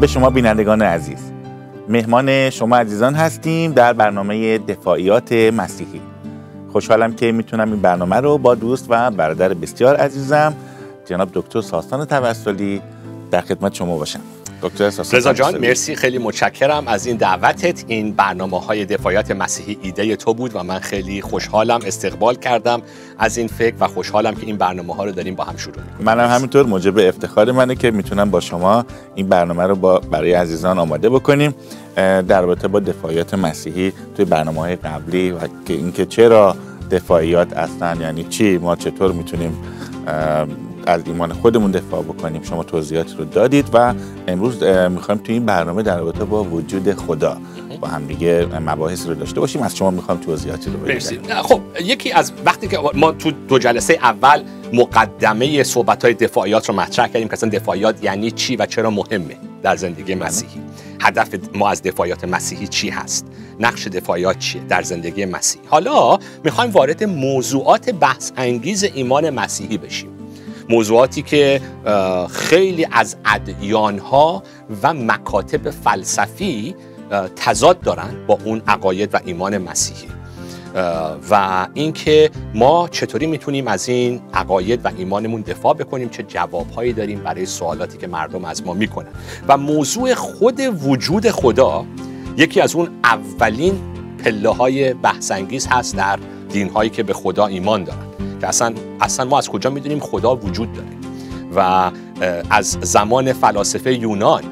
به شما بینندگان عزیز. مهمان شما عزیزان هستیم در برنامه دفاعیات مسیحی. خوشحالم که می‌تونم این برنامه رو با دوست و برادر بسیار عزیزم جناب دکتر ساستان توسلی در خدمت شما باشم. دکتر رضا جان مرسی. خیلی متشکرم از این دعوتت. این برنامه های دفاعیات مسیحی ایده تو بود و من خیلی خوشحالم استقبال کردم از این فکر و خوشحالم که این برنامه ها رو داریم با هم شروع کنیم منم همینطور. موجب افتخار منه که می‌تونم با شما این برنامه رو با برای عزیزان آماده بکنیم در رابطه با دفاعیات مسیحی توی برنامه های قبلی و که اینکه چرا دفاعیات اصلا یعنی چی ما چطور می‌تونیم از ایمان خودمون دفاع بکنیم. شما توضیحاتی رو دادید و امروز می‌خوایم توی این برنامه در رابطه با وجود خدا با هم دیگه مباحث رو داشته باشیم. از شما می‌خوام توضیحاتی رو بدید خب یکی از وقتی که ما تو دو جلسه اول مقدمه صحبت های دفاعیات رو مطرح کردیم که اصلا دفاعیات یعنی چی و چرا مهمه در زندگی بله. مسیحی. هدف ما از دفاعیات مسیحی چی هست؟ نقش دفاعیات چیه در زندگی مسیحی؟ حالا می‌خوایم وارد موضوعات بحث انگیز ایمان مسیحی بشیم. موضوعاتی که خیلی از ادیانها و مکاتب فلسفی تضاد دارن با اون عقاید و ایمان مسیحی. و اینکه ما چطوری می‌تونیم از این عقاید و ایمانمون دفاع بکنیم چه جوابهایی داریم برای سوالاتی که مردم از ما می‌کنن. و موضوع خود وجود خدا یکی از اون اولین پله های بحثانگیز هست در دین هایی که به خدا ایمان دارن. که اصلا, اصلا ما از کجا می‌دونیم خدا وجود داره. و از زمان فلاسفه یونان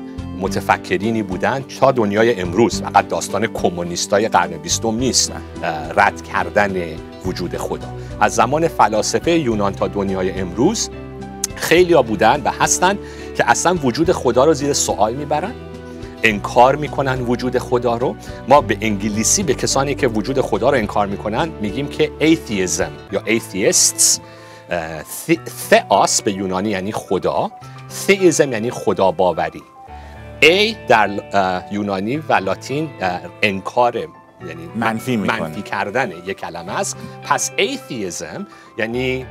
متفکرینی بودن تا دنیای امروز. فقط داستان کمونیستای قرن بیستم نیست رد کردن وجود خدا. از زمان فلاسفه یونان تا دنیای امروز خیلی ها بودن و هستن که اصلا وجود خدا رو زیر سوال می‌برن. انکار می‌کنن وجود خدا رو. ما به انگلیسی به کسانی که وجود خدا رو انکار می‌کنن میگیم که atheism یا atheists. Theos به یونانی یعنی خدا. Theism یعنی خدا باوری A در یونانی و لاتین انکار یعنی منفی, منفی کردن یک کلمه است. پس atheism یعنی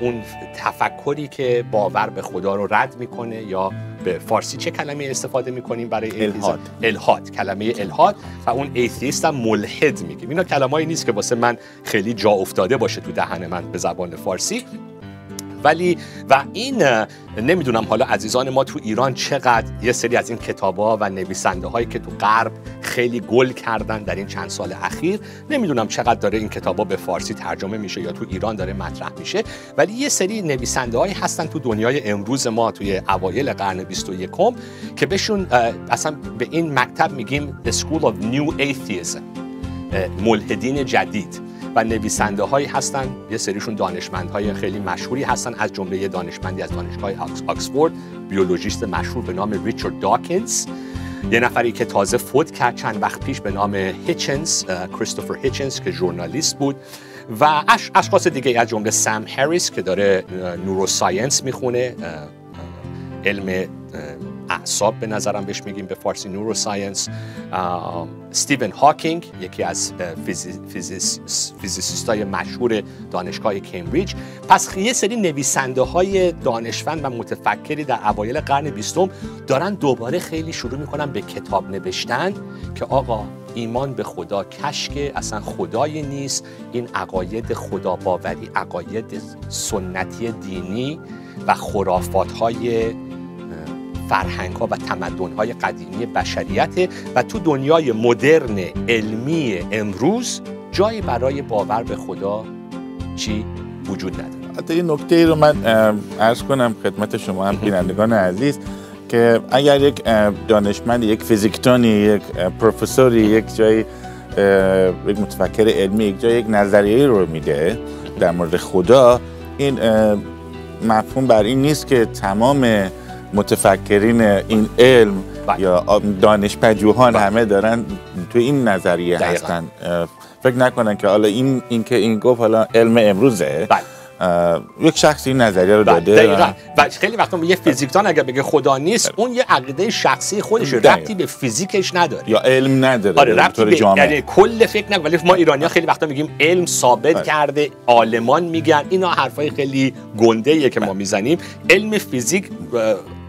اون تفکری که باور به خدا رو رد می‌کنه یا به فارسی چه کلمه استفاده می‌کنیم برای الحاد الحاد کلمه الحاد و اون atheist هم ملحد میگیم. اینا کلمه‌ای نیست که واسه من خیلی جا افتاده باشه تو دهن من به زبان فارسی. ولی و این نمی‌دونم حالا عزیزان ما تو ایران چقدر یه سری از این کتابا و نویسنده هایی که تو غرب خیلی گل کردن در این چند سال اخیر نمی‌دونم چقدر داره این کتابا به فارسی ترجمه میشه یا تو ایران داره مطرح میشه ولی یه سری نویسنده هایی هستن تو دنیای امروز ما توی اوایل قرن 21 که بهشون اصلا به این مکتب میگیم The School of New Atheism ملحدین جدید. و نویسنده هایی هستن. یه سریشون های خیلی مشهوری هستن از جمله دانشمندی از دانشگاه آکسفورد بیولوژیست مشهور به نام ریچارد داکینز یه نفری که تازه فوت کرد چند وقت پیش به نام هیچنز کریستوفر هیچنز که ژورنالیست بود. و اشخاص دیگه از جمله سم هریس که داره نوروساینس می‌خونه علم اعصاب به نظرم بهش میگیم به فارسی نوروساینس استیون هاکینگ یکی از physicist های مشهور دانشگاه کمبریج. پس یه سری نویسنده های دانشمند و متفکری در اوایل قرن بیستم دارن دوباره خیلی شروع می‌کنن به کتاب نوشتن که آقا ایمان به خدا کشک اصلا خدایی نیست. این عقاید خدا باوری عقاید سنتی دینی و خرافات های فرهنگ ها و تمدن های قدیمی بشریت و تو دنیای مدرن علمی امروز جایی برای باور به خدا چی وجود نداره. حتی یه نکته رو من عرض کنم خدمت شما هم بینندگان عزیز که اگر یک دانشمند یک فیزیکتونی یک پروفسوری یک جای یک متفکر علمی یک جای یک نظریه رو میده در مورد خدا این مفهوم بر این نیست که تمام متفکرین این علم بله. یا دانش پجوهان بله. همه دارن تو این نظریه هستن. فکر نکنن که حالا این این که این گفت حالا علم امروزه بله. یک شخصی این نظریه رو داده و خیلی وقتا یه فیزیکدان اگر بگه خدا نیست اون یه عقیده شخصی خودش ربطی به فیزیکش نداره. یا علم نداره آره ربطی به یعنی کل فکر نکنه. ولی ما ایرانی ها خیلی وقتا میگیم علم ثابت آره. کرده عالمان میگن. اینا حرفای خیلی گنده که ما می‌زنیم. علم فیزیک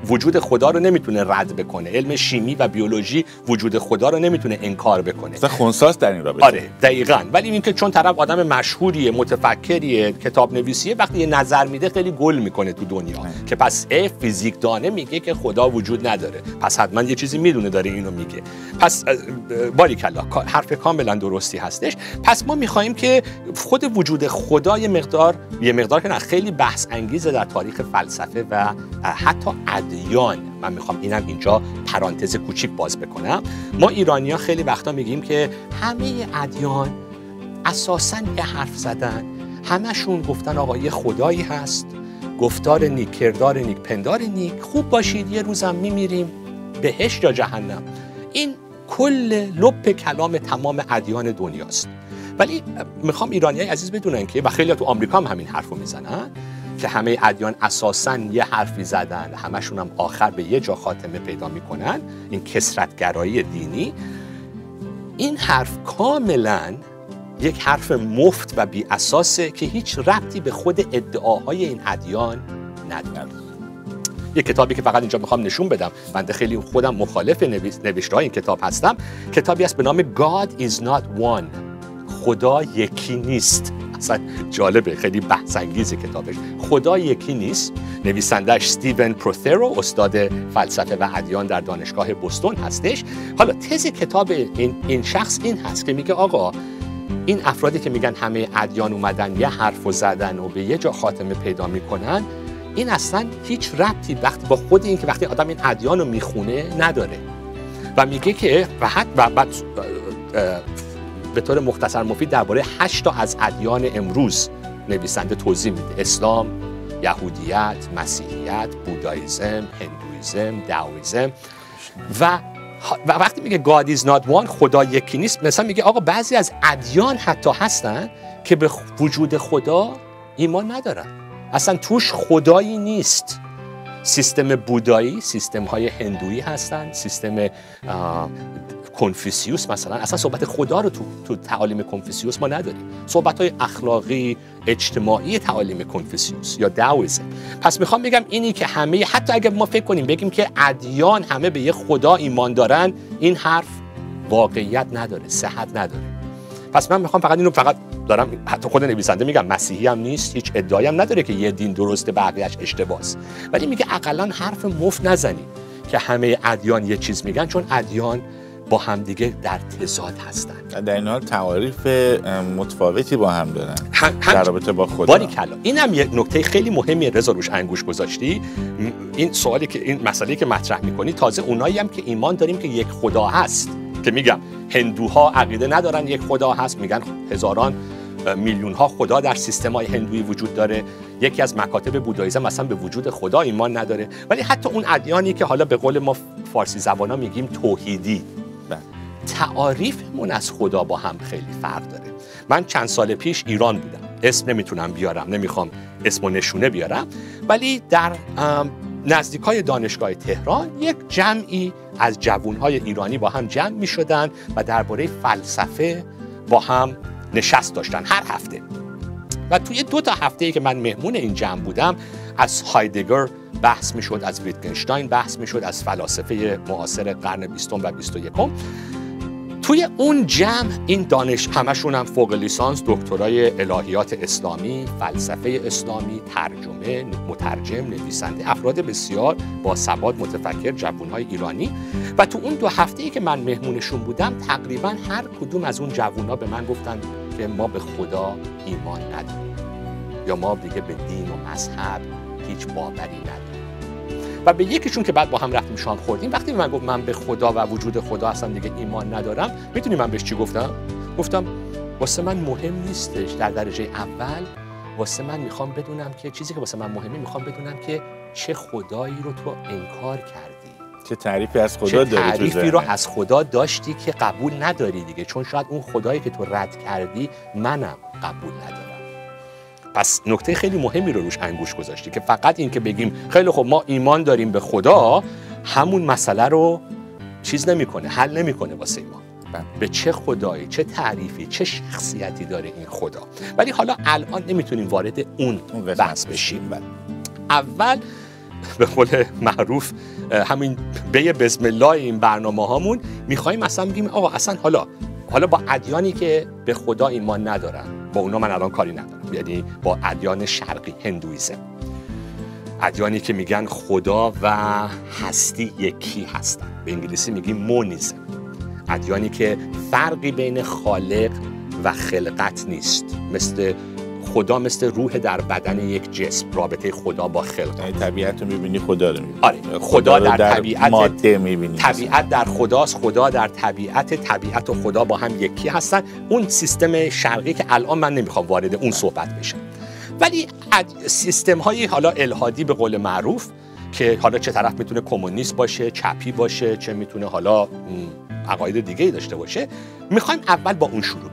وجود خدا رو نمی‌تونه رد بکنه. علم شیمی و بیولوژی وجود خدا رو نمی‌تونه انکار بکنه. مثلا خونساز در این رابطه. آره دقیقا. ولی اینکه چون طرف آدم مشهوریه متفکریه کتاب نویسیه وقتی یه نظر میده خیلی گل می‌کنه تو دنیا. که پس ا فیزیک دانه میگه که خدا وجود نداره. پس حتما یه چیزی می‌دونه داره اینو میگه. پس باری کلا حرف کاملا درستی هستش. پس ما می‌خواهیم که خود وجود خدا یه مقدار یه مقدار که خیلی بحث انگیزه در تاریخ فلسفه و حتی ادیان من می‌خوام اینم اینجا پرانتز کوچیک باز بکنم. ما ایرانی خیلی وقتا میگیم که همه ادیان اساسا یه حرف زدن. همشون گفتن آقا یه خدایی هست. گفتار نیک کردار نیک پندار نیک. خوب باشید یه روزم میمیریم. بهشت یا جهنم. این کل لب کلام تمام ادیان دنیاست. ولی می‌خوام ایرانی های عزیز بدونن که و خیلی تو آمریکا هم همین حرف رو می‌زنن. که همه ادیان اساسا یه حرفی زدن همشون هم آخر به یه جا خاتمه پیدا می‌کنن این کسرتگرایی دینی. این حرف کاملا یک حرف مفت و بی اساسه که هیچ ربطی به خود ادعاهای این ادیان نداره. یک کتابی که فقط اینجا می‌خوام نشون بدم. بنده خیلی خودم مخالف نوشته این کتاب هستم. کتابی است به نام God is not one. خدا یکی نیست. اصلا جالبه خیلی بحث انگیز کتابش. خدا یکی نیست؟ نویسندش ستیون پروثرو استاد فلسفه و ادیان در دانشگاه بوستون هستش. حالا تز کتاب این, این شخص این هست که میگه آقا این افرادی که میگن همه ادیان اومدن یه حرف و زدن و به یه جا خاتمه پیدا می‌کنن این اصلا هیچ ربطی وقتی با خود این که وقتی آدم این ادیان رو می‌خونه نداره. و میگه که و حتی و بعد به طور مختصر مفید درباره هشت تا از ادیان امروز نویسنده توضیح میده. اسلام یهودیت مسیحیت بوداییزم هندویزم داویزم و و وقتی میگه God is not one خدا یکی نیست مثلا میگه آقا بعضی از ادیان حتی هستن که به وجود خدا ایمان ندارن. اصلا توش خدایی نیست. سیستم بودایی سیستم های هندویی هستن سیستم کنفیسیوس مثلا اصلا صحبت خدا رو تو, تو تعالیم کنفیسیوس ما نداریم. صحبت های اخلاقی اجتماعی تعالیم کنفیسیوس یا داویزم. پس می‌خوام بگم اینی که همه حتی اگر ما فکر کنیم بگیم که ادیان همه به یه خدا ایمان دارن این حرف واقعیت نداره صحت نداره. پس من می‌خوام فقط اینو فقط دارم حتی خود نویسنده میگم مسیحی هم نیست هیچ ادعایی هم نداره که یه دین درسته بقیهش اشتباهه ولی میگه اقلا حرف مفت نزنید که همه ادیان یه چیز میگن چون ادیان با همدیگه در تضاد هستن در این حال تعاریف متفاوتی با هم دارن. در رابطه با خدا. باری کلا. این هم یک نکته خیلی مهمی رضا روش انگوش گذاشتی. این سوالی که این مسئله که مطرح می‌کنی تازه اونایی هم که ایمان داریم که یک خدا هست. که میگم هندوها عقیده ندارن یک خدا هست. میگن هزاران میلیون ها خدا در سیستم های هندویی وجود داره. یکی از مکاتب بوداییزم مثلا به وجود خدا ایمان نداره. ولی حتی اون ادیانی که حالا به قول ما فارسی زبانا میگیم توحیدی. تعاریفمون از خدا با هم خیلی فرق داره. من چند سال پیش ایران بودم. اسم نمی‌تونم بیارم نمی‌خوام اسم و نشونه بیارم. ولی در نزدیک های دانشگاه تهران یک جمعی از جوانهای ایرانی با هم جمع می شدن و درباره فلسفه با هم نشست داشتن هر هفته. و توی دو تا هفته ای که من مهمون این جمع بودم از هایدگر بحث می شد از ویتگنشتاین بحث می شد از فلاسفه معاصر قرن بیستم و بیست و یکم. توی اون جمع این دانش همشون هم فوق لیسانس دکترای الهیات اسلامی فلسفه اسلامی ترجمه مترجم نویسنده افراد بسیار با ثبات متفکر جوانهای ایرانی. و تو اون دو هفته ای که من مهمونشون بودم تقریبا هر کدوم از اون جوونا به من گفتن که ما به خدا ایمان نداریم. یا ما دیگه به دین و مذهب هیچ باوری نداریم. و به یکیشون که بعد با هم رفتیم شام خوردیم وقتی من گفت من به خدا و وجود خدا اصلا دیگه ایمان ندارم می‌تونی من بهش چی گفتم؟ گفتم واسه من مهم نیستش در درجه اول واسه من می‌خوام بدونم که چیزی که واسه من مهمه می‌خوام بدونم که چه خدایی رو تو انکار کردی. چه تعریفی از خدا چه تعریفی رو از خدا داشتی که قبول نداری دیگه چون شاید اون خدایی که تو رد کردی منم قبول ندارم. پس نکته خیلی مهمی رو روش انگوش گذاشتی که فقط این که بگیم خیلی خب ما ایمان داریم به خدا همون مسئله رو چیز نمی‌کنه حل نمی‌کنه واسه ما بله. به چه خدایی چه تعریفی چه شخصیتی داره این خدا ولی حالا الان نمی‌تونیم وارد اون بحث بشیم بله. اول به قول معروف همین به بسم الله این برنامه هامون می‌خوایم مثلا بگیم آقا اصلا حالا حالا با ادیانی که به خدا ایمان ندارن با اونا من الان کاری ندارم. یعنی با ادیان شرقی هندویزم. ادیانی که میگن خدا و هستی یکی هستن. به انگلیسی میگیم مونیزم. ادیانی که فرقی بین خالق و خلقت نیست. مثل خدا مثل روح در بدن یک جسم. رابطه خدا با خلق. یعنی طبیعت رو می‌بینی خدا رو می‌بینی. آره خدا, در, در طبیعت ماده می‌بینی. طبیعت در خداست خدا در طبیعت طبیعت و خدا با هم یکی هستن. اون سیستم شرقی که الان من نمی‌خوام وارد اون صحبت بشم. ولی سیستم های حالا الهادی به قول معروف که حالا چه طرف می‌تونه کمونیست باشه چپی باشه چه می‌تونه حالا عقاید دیگه ای داشته باشه می‌خوایم اول با اون شروع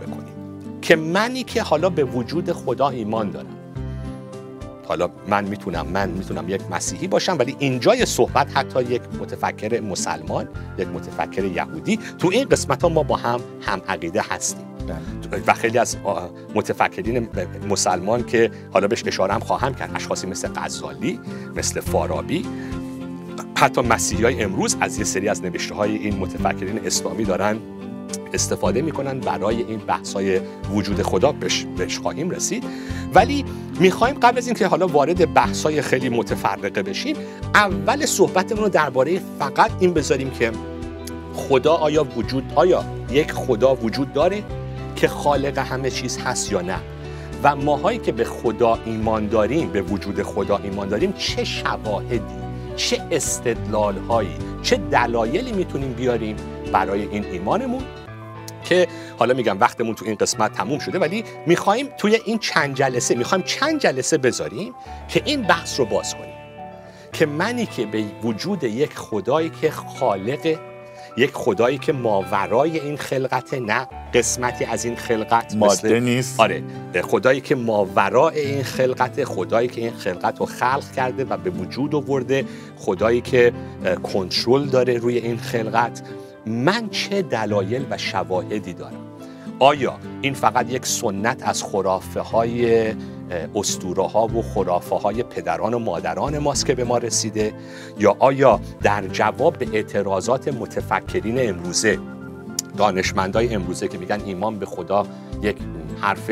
که منی که حالا به وجود خدا ایمان دارم حالا من می‌تونم من می‌تونم یک مسیحی باشم ولی اینجای صحبت حتی یک متفکر مسلمان یک متفکر یهودی تو این قسمت ها ما با هم هم عقیده هستیم بله. و خیلی از متفکرین مسلمان که حالا بهش اشاره هم خواهم کرد اشخاصی مثل غزالی مثل فارابی حتی مسیحی های امروز از یه سری از نوشته های این متفکرین اسلامی دارن استفاده می‌کنن برای این بحث های وجود خدا بهش, خواهیم رسید. ولی می‌خوایم قبل از اینکه حالا وارد بحث های خیلی متفرقه بشیم اول صحبتمون رو درباره فقط این بذاریم که خدا آیا وجود آیا یک خدا وجود داره که خالق همه چیز هست یا نه؟ و ماهایی که به خدا ایمان داریم به وجود خدا ایمان داریم چه شواهدی چه استدلال هایی چه دلایلی می‌تونیم بیاریم برای این ایمانمون؟ که حالا میگم وقتمون تو این قسمت تموم شده ولی می‌خوایم توی این چند جلسه می‌خوایم چند جلسه بذاریم که این بحث رو باز کنیم. که منی که به وجود یک خدایی که خالق یک خدایی که ماورای این خلقت نه قسمتی از این خلقت ماده نیست. آره خدایی که ماورای این خلقت خدایی که این خلقت رو خلق کرده و به وجود آورده خدایی که کنترل داره روی این خلقت. من چه دلایل و شواهدی دارم؟ آیا این فقط یک سنت از خرافه های استوره ها و خرافه های پدران و مادران ماست که به ما رسیده؟ یا آیا در جواب به اعتراضات متفکرین امروزه دانشمندای امروزه که میگن ایمان به خدا یک حرف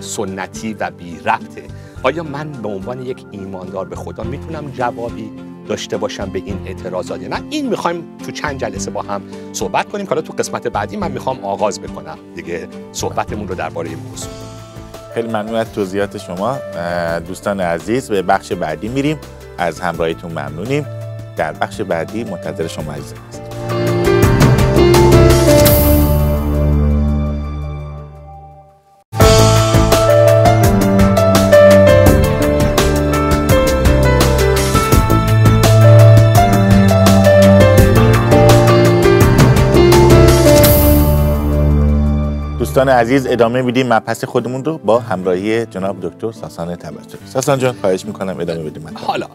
سنتی و بی ربطه آیا من به عنوان یک ایماندار به خدا می‌تونم جوابی داشته باشم به این اعتراضات. نه این می‌خوایم تو چند جلسه با هم صحبت کنیم حالا تو قسمت بعدی من می‌خوام آغاز بکنم. دیگه صحبتمون رو درباره این موضوع. خیلی ممنون از توضیحات شما. دوستان عزیز به بخش بعدی میریم. از همراهیتون ممنونیم. در بخش بعدی منتظر شما عزیز هستیم دوستان عزیز ادامه میدیم مبحث خودمون رو با همراهی جناب دکتر ساسان تبتری ساسان جان خواهش می‌کنم ادامه بدیم حالا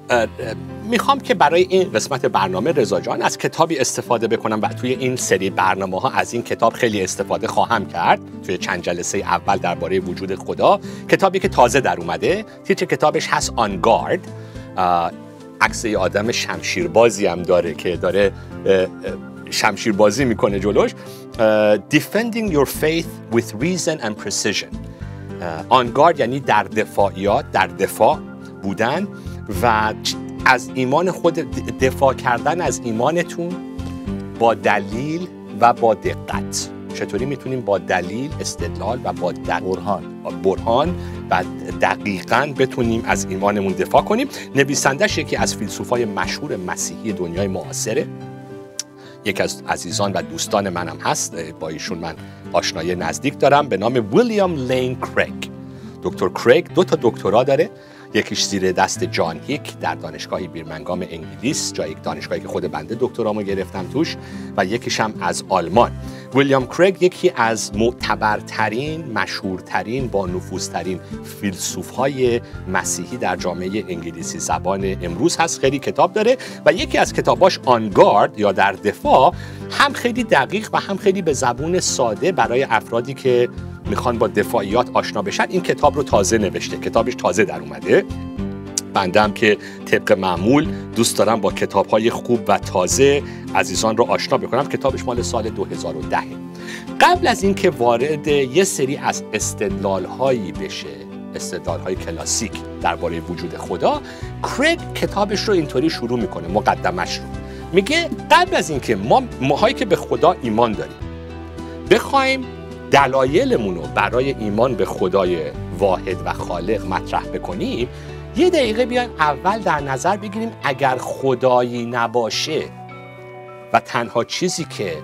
می‌خوام که برای این قسمت برنامه رضا جان از کتابی استفاده بکنم و توی این سری برنامه ها از این کتاب خیلی استفاده خواهم کرد. توی چند جلسه اول درباره وجود خدا. کتابی که تازه در اومده تیتر کتابش هست آن گارد عکس آدم شمشیربازی هم داره که داره شمشیر بازی می‌کنه جلوش defending your faith with reason and precision. آنگارد یعنی در دفاعیات در دفاع بودن و از ایمان خود دفاع کردن از ایمانتون با دلیل و با دقت. چطوری می‌تونیم با دلیل استدلال و با برهان. برهان و دقیقا بتونیم از ایمانمون دفاع کنیم. نویسندش یکی از فیلسوفای مشهور مسیحی دنیای معاصره. یکی از عزیزان و دوستان منم هست با ایشون من آشنایی نزدیک دارم به نام ویلیام لین کریگ. دکتر کریگ دو تا دکترا داره. یکیش زیر دست جان هیک در دانشگاه بیرمنگام انگلیس جای دانشگاهی که خود بنده دکترامو گرفتم توش و یکیش هم از آلمان. ویلیام کریگ یکی از معتبرترین مشهورترین با نفوذترین فیلسوفهای مسیحی در جامعه انگلیسی زبان امروز هست. خیلی کتاب داره و یکی از کتاباش آنگارد یا در دفاع هم خیلی دقیق و هم خیلی به زبون ساده برای افرادی که می‌خوان با دفاعیات آشنا بشن این کتاب رو تازه نوشته. کتابش تازه در اومده. بندم که طبق معمول دوست دارم با کتاب های خوب و تازه عزیزان رو آشنا بکنم. کتابش مال سال 2010 قبل از اینکه وارد یه سری از استدلال هایی بشه استدلال های کلاسیک درباره وجود خدا کرگ کتابش رو اینطوری شروع می‌کنه مقدمش رو. میگه قبل از اینکه ما ماهایی که به خدا ایمان داریم بخوایم دلایلمون رو برای ایمان به خدای واحد و خالق مطرح بکنیم یه دقیقه بیایم اول در نظر بگیریم اگر خدایی نباشه و تنها چیزی که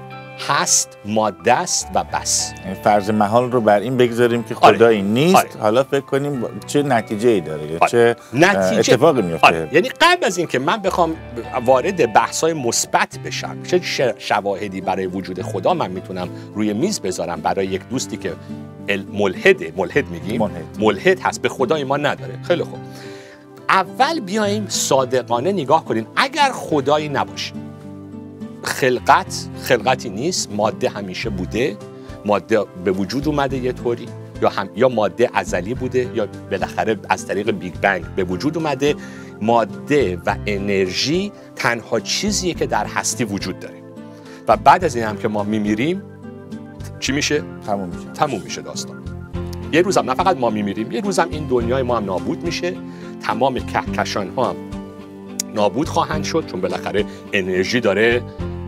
هست ماده است و بس یعنی فرض محال رو بر این بگذاریم که آره. خدایی نیست آره. حالا فکر کنیم چه نتیجه ای داره یا آره. چه نتیجه- اتفاقی میفته آره. یعنی قبل از اینکه من بخوام وارد بحث‌های مثبت بشم چه ش- شواهدی برای وجود خدا من می‌تونم روی میز بذارم برای یک دوستی که ال- ملحده ملحد میگیم ملحد. ملحد هست به خدا ایمان نداره خیلی خوب اول بیایم صادقانه نگاه کنیم اگر خدایی نباشه خلقت خلقتی نیست ماده همیشه بوده. ماده به وجود اومده یه طوری یا هم یا ماده ازلی بوده یا بالاخره از طریق بیگ بنگ به وجود اومده. ماده و انرژی تنها چیزیه که در هستی وجود داره. و بعد از این هم که ما میمیریم چی میشه؟ تموم میشه. تموم میشه داستان. یه روزم نه فقط ما میمیریم یه روزم این دنیای ما هم نابود میشه. تمام کهکشان ها هم نابود خواهند شد چون بالاخره انرژی داره.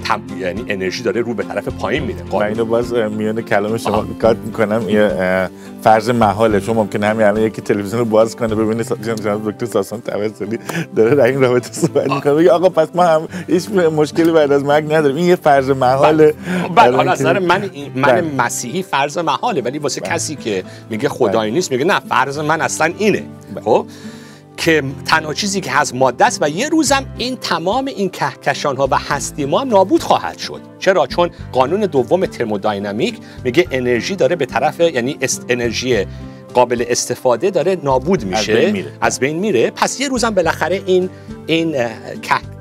تم... یعنی انرژی داره رو به طرف پایین میره. قانون اینو باز میان کلام شما. کات می‌کنم. یه فرض محاله. شما ممکنه همین الان یکی تلویزیون رو باز کنه ببینه جناب دکتر ساسان توسلی داره در این رابطه صحبت می‌کنه. بگه آقا پس ما هم هیچ مشکلی بعد از مرگ نداریم. این یه فرض محاله. بله. حالا از نظر من من بله. مسیحی فرض محاله ولی واسه بله. کسی که میگه خدایی نیست میگه نه فرض من اصلا اینه. بله. خب؟ که تنها چیزی که هست ماده است و یه روزم این تمام این کهکشان ها و هستی ما هم نابود خواهد شد. چرا؟ چون قانون دوم ترمودینامیک میگه انرژی داره به طرف یعنی است انرژی قابل استفاده داره نابود میشه. بین میره. از بین میره. پس یه روزم بالاخره این این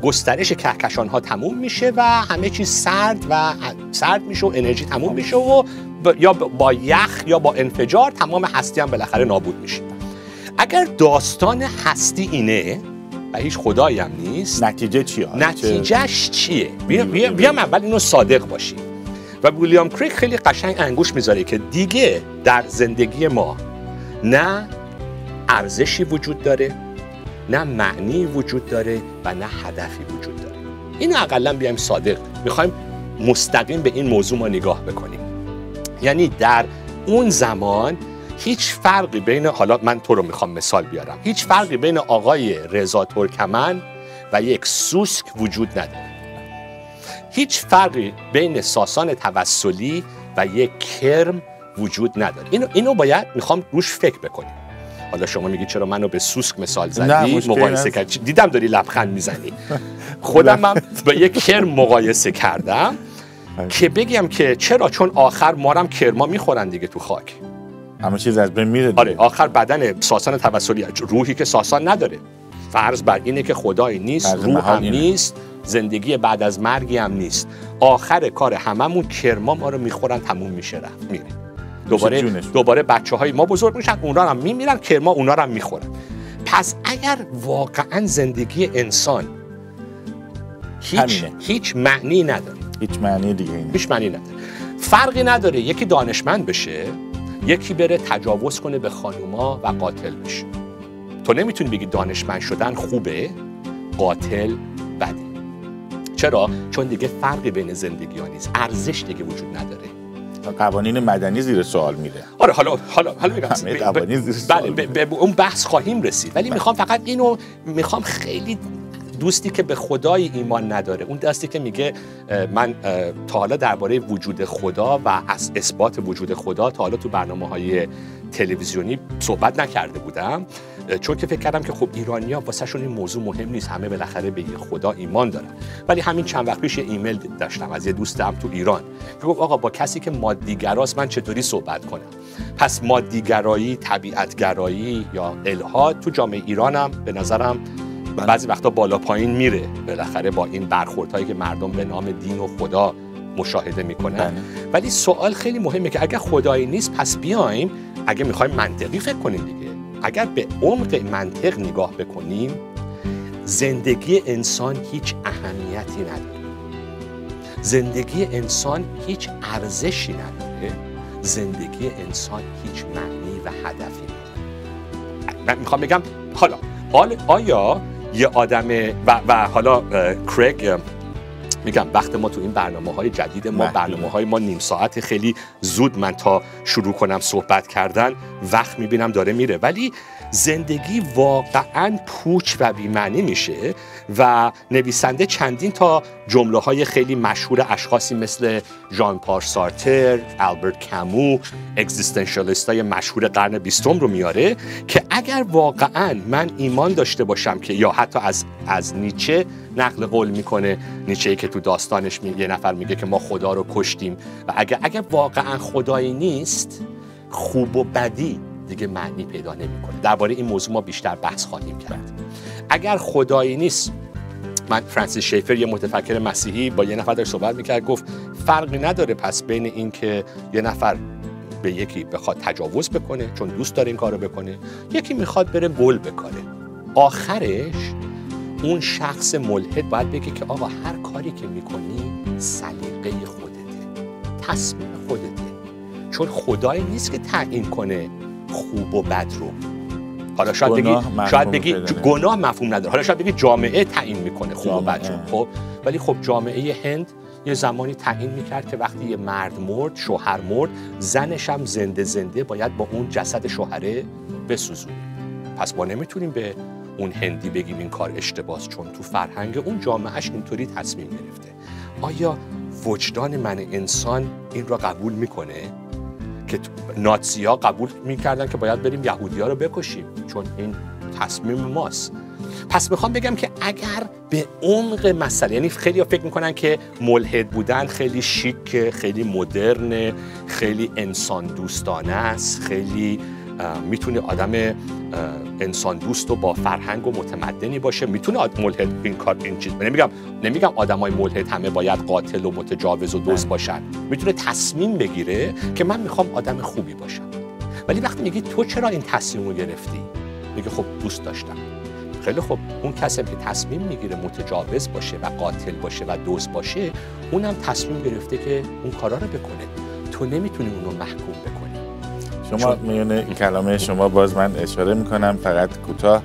گسترش کهکشان ها تموم میشه و همه چیز سرد و سرد میشه و انرژی تموم میشه و ب- یا ب- با یخ یا با انفجار تمام هستی هم بالاخره نابود میشه. اگر داستان هستی اینه و هیچ خدایی هم نیست نتیجه چیه؟ چه- نتیجهش چیه؟ بیا- بیا- بیام اول اینو صادق باشیم. و ویلیام کریک خیلی قشنگ انگوش می‌ذاره که دیگه در زندگی ما نه ارزشی وجود داره نه معنی وجود داره و نه هدفی وجود داره. اینو اقلا بیایم صادق. می‌خوایم مستقیم به این موضوع ما نگاه بکنیم. یعنی در اون زمان هیچ فرقی بین حالا من تو رو می‌خوام مثال بیارم. هیچ فرقی بین آقای رضا ترکمن و یک سوسک وجود نداره. هیچ فرقی بین ساسان توسلی و یک کرم وجود نداره. اینو اینو باید می‌خوام روش فکر بکنیم. حالا شما میگی چرا منو به سوسک مثال زدی؟ مقایسه. کردی. دیدم داری لبخند می‌زنی. خودم هم با یک کرم مقایسه کردم که بگم که چرا؟ چون آخر مارم کرما می‌خورن دیگه تو خاک. همه چیز از بین میره. آره آخر بدن ساسان توسلی روحی که ساسان نداره. فرض بر اینه که خدایی نیست روح هم اینه. نیست زندگی بعد از مرگی هم نیست. آخر کار هممون کرما ما رو می‌خورن تموم میشه رفت میره. دوباره. دوباره بچه های ما بزرگ میشن اونا هم میمیرن کرما اونا هم می‌خورن. پس اگر واقعا زندگی انسان هیچ همینه. هیچ معنی نداره. هیچ معنی دیگه هیچ معنی نداره. فرقی نداره. یکی دانشمند بشه یکی بره تجاوز کنه به خانوما و قاتل بشه. تو نمی‌تونی بگی دانشمند شدن خوبه؟ قاتل بده. چرا؟ چون دیگه فرقی بین زندگی ها نیست. ارزش دیگه وجود نداره. قوانین مدنی زیر سوال میره. آره حالا حالا حالا میگم. قوانین زیر سوال بله به اون بحث خواهیم رسید. ولی می‌خوام فقط اینو می‌خوام خیلی دوستی که به خدای ایمان نداره. اون دستی که میگه من تا حالا درباره وجود خدا و از اثبات وجود خدا تا حالا تو برنامه های تلویزیونی صحبت نکرده بودم. چون که فکر کردم که خب ایرانیا واسهشون این موضوع مهم نیست همه بالاخره به خدا ایمان دارن. ولی همین چند وقت پیش ایمیل داشتم از یه دوستم تو ایران. که گفت آقا با کسی که مادیگراست من چطوری صحبت کنم؟ پس مادیگرایی طبیعتگرایی یا الهاد تو جامعه ایرانم به نظرم بله. بعضی وقتا بالا پایین میره. بالاخره با این برخوردهایی که مردم به نام دین و خدا مشاهده می‌کنن. بله. ولی سوال خیلی مهمه که اگر خدایی نیست پس بیایم. اگه می‌خوایم منطقی فکر کنیم دیگه. اگر به عمق منطق نگاه بکنیم زندگی انسان هیچ اهمیتی نداره. زندگی انسان هیچ ارزشی نداره. زندگی انسان هیچ معنی و هدفی نداره. من می‌خوام بگم حالا آیا یه آدم و, و حالا کرگ میگم وقت ما تو این برنامه های جدید ما برنامه های ما نیم ساعت خیلی زود من تا شروع کنم صحبت کردن وقت می‌بینم داره میره. ولی زندگی واقعا پوچ و بیمعنی میشه و نویسنده چندین تا جمله های خیلی مشهور اشخاصی مثل ژان پار سارتر، البرت کامو، اگزیستانشالیست های مشهور قرن بیستم رو میاره که اگر واقعا من ایمان داشته باشم که یا حتی از از نیچه نقل قول می‌کنه. نیچه که تو داستانش می... یه نفر میگه که ما خدا رو کشتیم. و اگر اگر واقعا خدایی نیست خوب و بدی دیگه معنی پیدا نمی‌کنه. درباره این موضوع ما بیشتر بحث خواهیم کرد. اگر خدایی نیست من فرانسیس شیفر یه متفکر مسیحی با یه نفر در صحبت می‌کرد گفت فرقی نداره پس بین این که یه نفر به یکی بخواد تجاوز بکنه چون دوست داره این کارو بکنه یکی می‌خواد بره گل بکنه آخرش اون شخص ملحد باید بگه که آقا هر کاری که می‌کنی سلیقه خودته تصمیم خودته. چون خدایی نیست که تعیین کنه خوب و بد رو. حالا شاید بگی شاید بگی گناه مفهوم نداره. حالا شاید بگی جامعه تعیین می‌کنه خوب و بد رو. خب ولی خب جامعه هند یه زمانی تعیین می‌کرد که وقتی یه مرد مرد شوهر مرد زنش هم زنده زنده باید با اون جسد شوهره بسوزونه. پس ما نمی‌تونیم به اون هندی بگیم این کار اشتباس چون تو فرهنگ اون جامعهش اینطوری تصمیم گرفته. آیا وجدان من انسان این را قبول می‌کنه؟ که ناتسی ها قبول می‌کردن که باید بریم یهودی ها رو بکشیم چون این تصمیم ماست. پس می‌خوام بگم که اگر به عمق مسئله یعنی خیلی فکر می‌کنن که ملحد بودن خیلی شیک خیلی مدرن خیلی انسان دوستانه است خیلی می‌تونه آدم انسان دوست و با فرهنگ و متمدنی باشه. می‌تونه ملحد این کار این چیز نمیگم نمیگم آدمای ملحد همه باید قاتل و متجاوز و دوست باشن. می‌تونه تصمیم بگیره که من می‌خوام آدم خوبی باشم. ولی وقتی میگی تو چرا این تصمیم رو گرفتی؟ میگه خب دوست داشتم. خیلی خب اون کسی که تصمیم می‌گیره متجاوز باشه و قاتل باشه و دوست باشه اونم تصمیم گرفته که اون کارا رو بکنه. تو نمی‌تونی اونو محکوم بکنی. شما میونه کلام شما باز من اشاره می‌کنم فقط کوتاه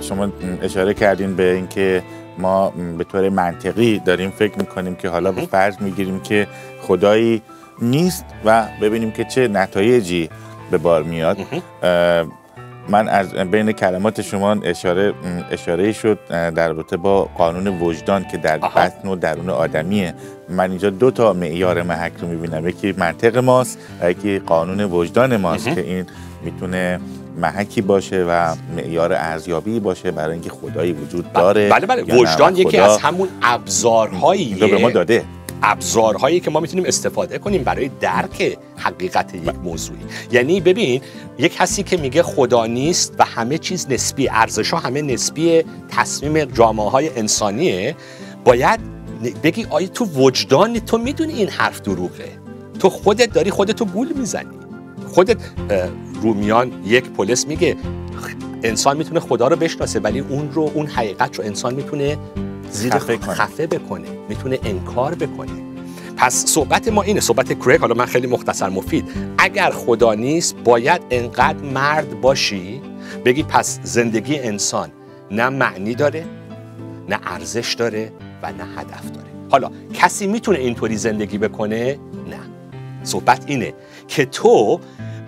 شما اشاره کردین به اینکه ما به طور منطقی داریم فکر می‌کنیم که حالا به فرض می‌گیریم که خدایی نیست و ببینیم که چه نتایجی به بار میاد. من از بین کلمات شما اشاره اشاره شد در رابطه با قانون وجدان که در بطن و درون آدمیه. من اینجا دو تا معیار محک رو می‌بینم. یکی منطق ماست و یکی قانون وجدان ماست که این می‌تونه محکی باشه و معیار ارزیابی باشه برای اینکه خدایی وجود داره بله بله. وجدان یکی از همون ابزارهایی به ما داده. ابزارهایی که ما می‌تونیم استفاده کنیم برای درک حقیقت یک موضوعی. یعنی ببین یک کسی که میگه خدا نیست و همه چیز نسبی ارزش ها همه نسبی تصمیم جامعه های انسانیه باید بگی آیا تو وجدان تو می‌دونی این حرف دروغه؟ تو خودت داری خودتو گول می‌زنی. خودت رومیان یک پلیس میگه انسان می‌تونه خدا رو بشناسه ولی اون رو اون حقیقت رو انسان می‌تونه زیر خفه, خفه بکنه. می‌تونه انکار بکنه. پس صحبت ما اینه صحبت کریک حالا من خیلی مختصر مفید. اگر خدا نیست باید انقدر مرد باشی بگی پس زندگی انسان نه معنی داره نه ارزش داره و نه هدف داره. حالا کسی می‌تونه اینطوری زندگی بکنه؟ نه. صحبت اینه که تو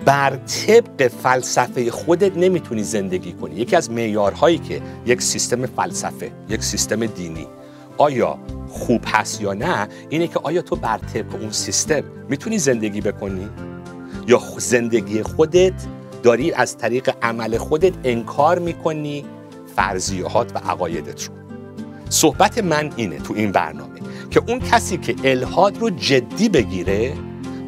بر طبق فلسفه خودت نمی‌تونی زندگی کنی. یکی از معیارهایی که یک سیستم فلسفه یک سیستم دینی آیا خوب هست یا نه اینه که آیا تو بر طبق اون سیستم می‌تونی زندگی بکنی؟ یا زندگی خودت داری از طریق عمل خودت انکار می‌کنی فرضیات و عقایدت رو؟ صحبت من اینه تو این برنامه که اون کسی که الهاد رو جدی بگیره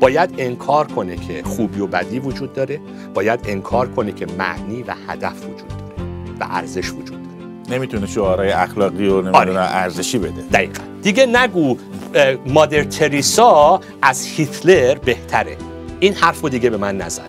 باید انکار کنه که خوبی و بدی وجود داره باید انکار کنه که معنی و هدف وجود داره و ارزش وجود داره. نمی‌تونه شعارهای اخلاقی و نمی‌دونه آره. ارزشی بده. دقیقا. دیگه نگو مادر تریسا از هیتلر بهتره. این حرف رو دیگه به من نزن.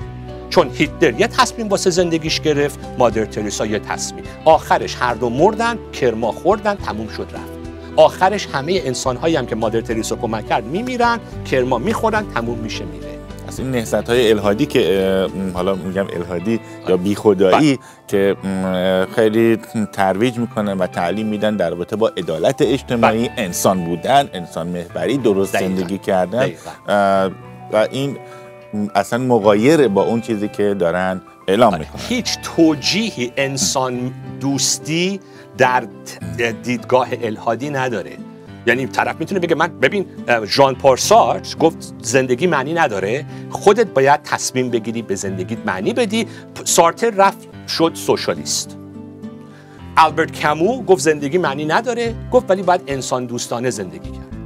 چون هیتلر یه تصمیم واسه زندگیش گرفت مادر تریسا یه تصمیم. آخرش هر دو مردن کرما خوردن تموم شد رفت. آخرش همه انسان هایی هم که مادر تریسا کمک کرد میمیرن کرما می‌خورن تموم میشه میره از این نهضت های الهادی که حالا میگم الهادی یا بی خدایی بله. که خیلی ترویج می‌کنن و تعلیم میدن در رابطه با عدالت اجتماعی بله. انسان بودن انسان محوری درست زندگی کردن و این اصلا مغایر با اون چیزی که دارن اعلام آره. می‌کنن هیچ توجیهی انسان دوستی در دیدگاه الهادی نداره. یعنی طرف می‌تونه بگه من ببین ژان پال گفت زندگی معنی نداره. خودت باید تصمیم بگیری به زندگیت معنی بدی. سارتر رفت شد سوشالیست. البرت کمو گفت زندگی معنی نداره. گفت ولی باید انسان دوستانه زندگی کرد.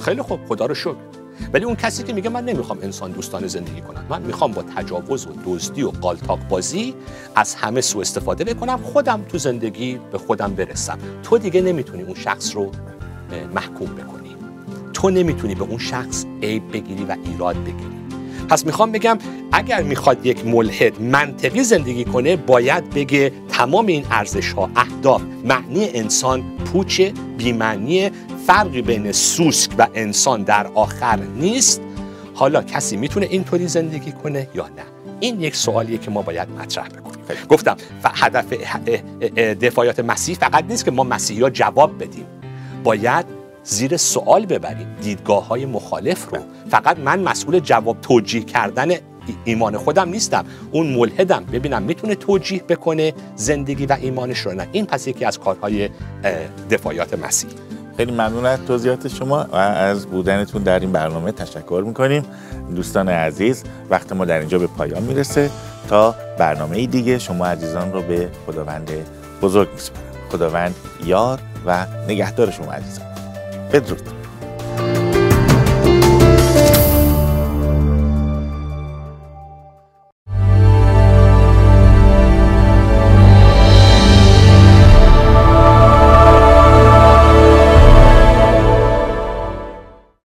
خیلی خوب خدا رو شکر. ولی اون کسی که میگه من نمی‌خوام انسان دوستانه زندگی کنم. من می‌خوام با تجاوز و دزدی و قالتاق بازی از همه سو استفاده بکنم خودم تو زندگی به خودم برسم. تو دیگه نمی‌تونی اون شخص رو محکوم بکنی. تو نمی‌تونی به اون شخص عیب بگیری و ایراد بگیری. پس می‌خوام بگم اگر می‌خواد یک ملحد منطقی زندگی کنه باید بگه تمام این ارزش ها اهداف معنی انسان پوچ بیمعنی فرقی بین سوسک و انسان در آخر نیست. حالا کسی می‌تونه اینطوری زندگی کنه یا نه؟ این یک سوالیه که ما باید مطرح بکنیم. گفتم هدف دفاعیات مسیح فقط نیست که ما مسیحی ها جواب بدیم. باید زیر سوال ببریم. دیدگاه های مخالف رو. فقط من مسئول جواب توجیه کردن ایمان خودم نیستم. اون ملحدم. ببینم می‌تونه توجیه بکنه زندگی و ایمانش رو نه. این پس یکی از کارهای دفاعیات مسیح. خیلی ممنون از توضیحات شما و از بودنتون در این برنامه تشکر می‌کنیم. دوستان عزیز وقت ما در اینجا به پایان می‌رسه. تا برنامه دیگه شما عزیزان رو به خداوند بزرگ میسپارم. خداوند یار و نگهدار شما عزیزان. بدرود.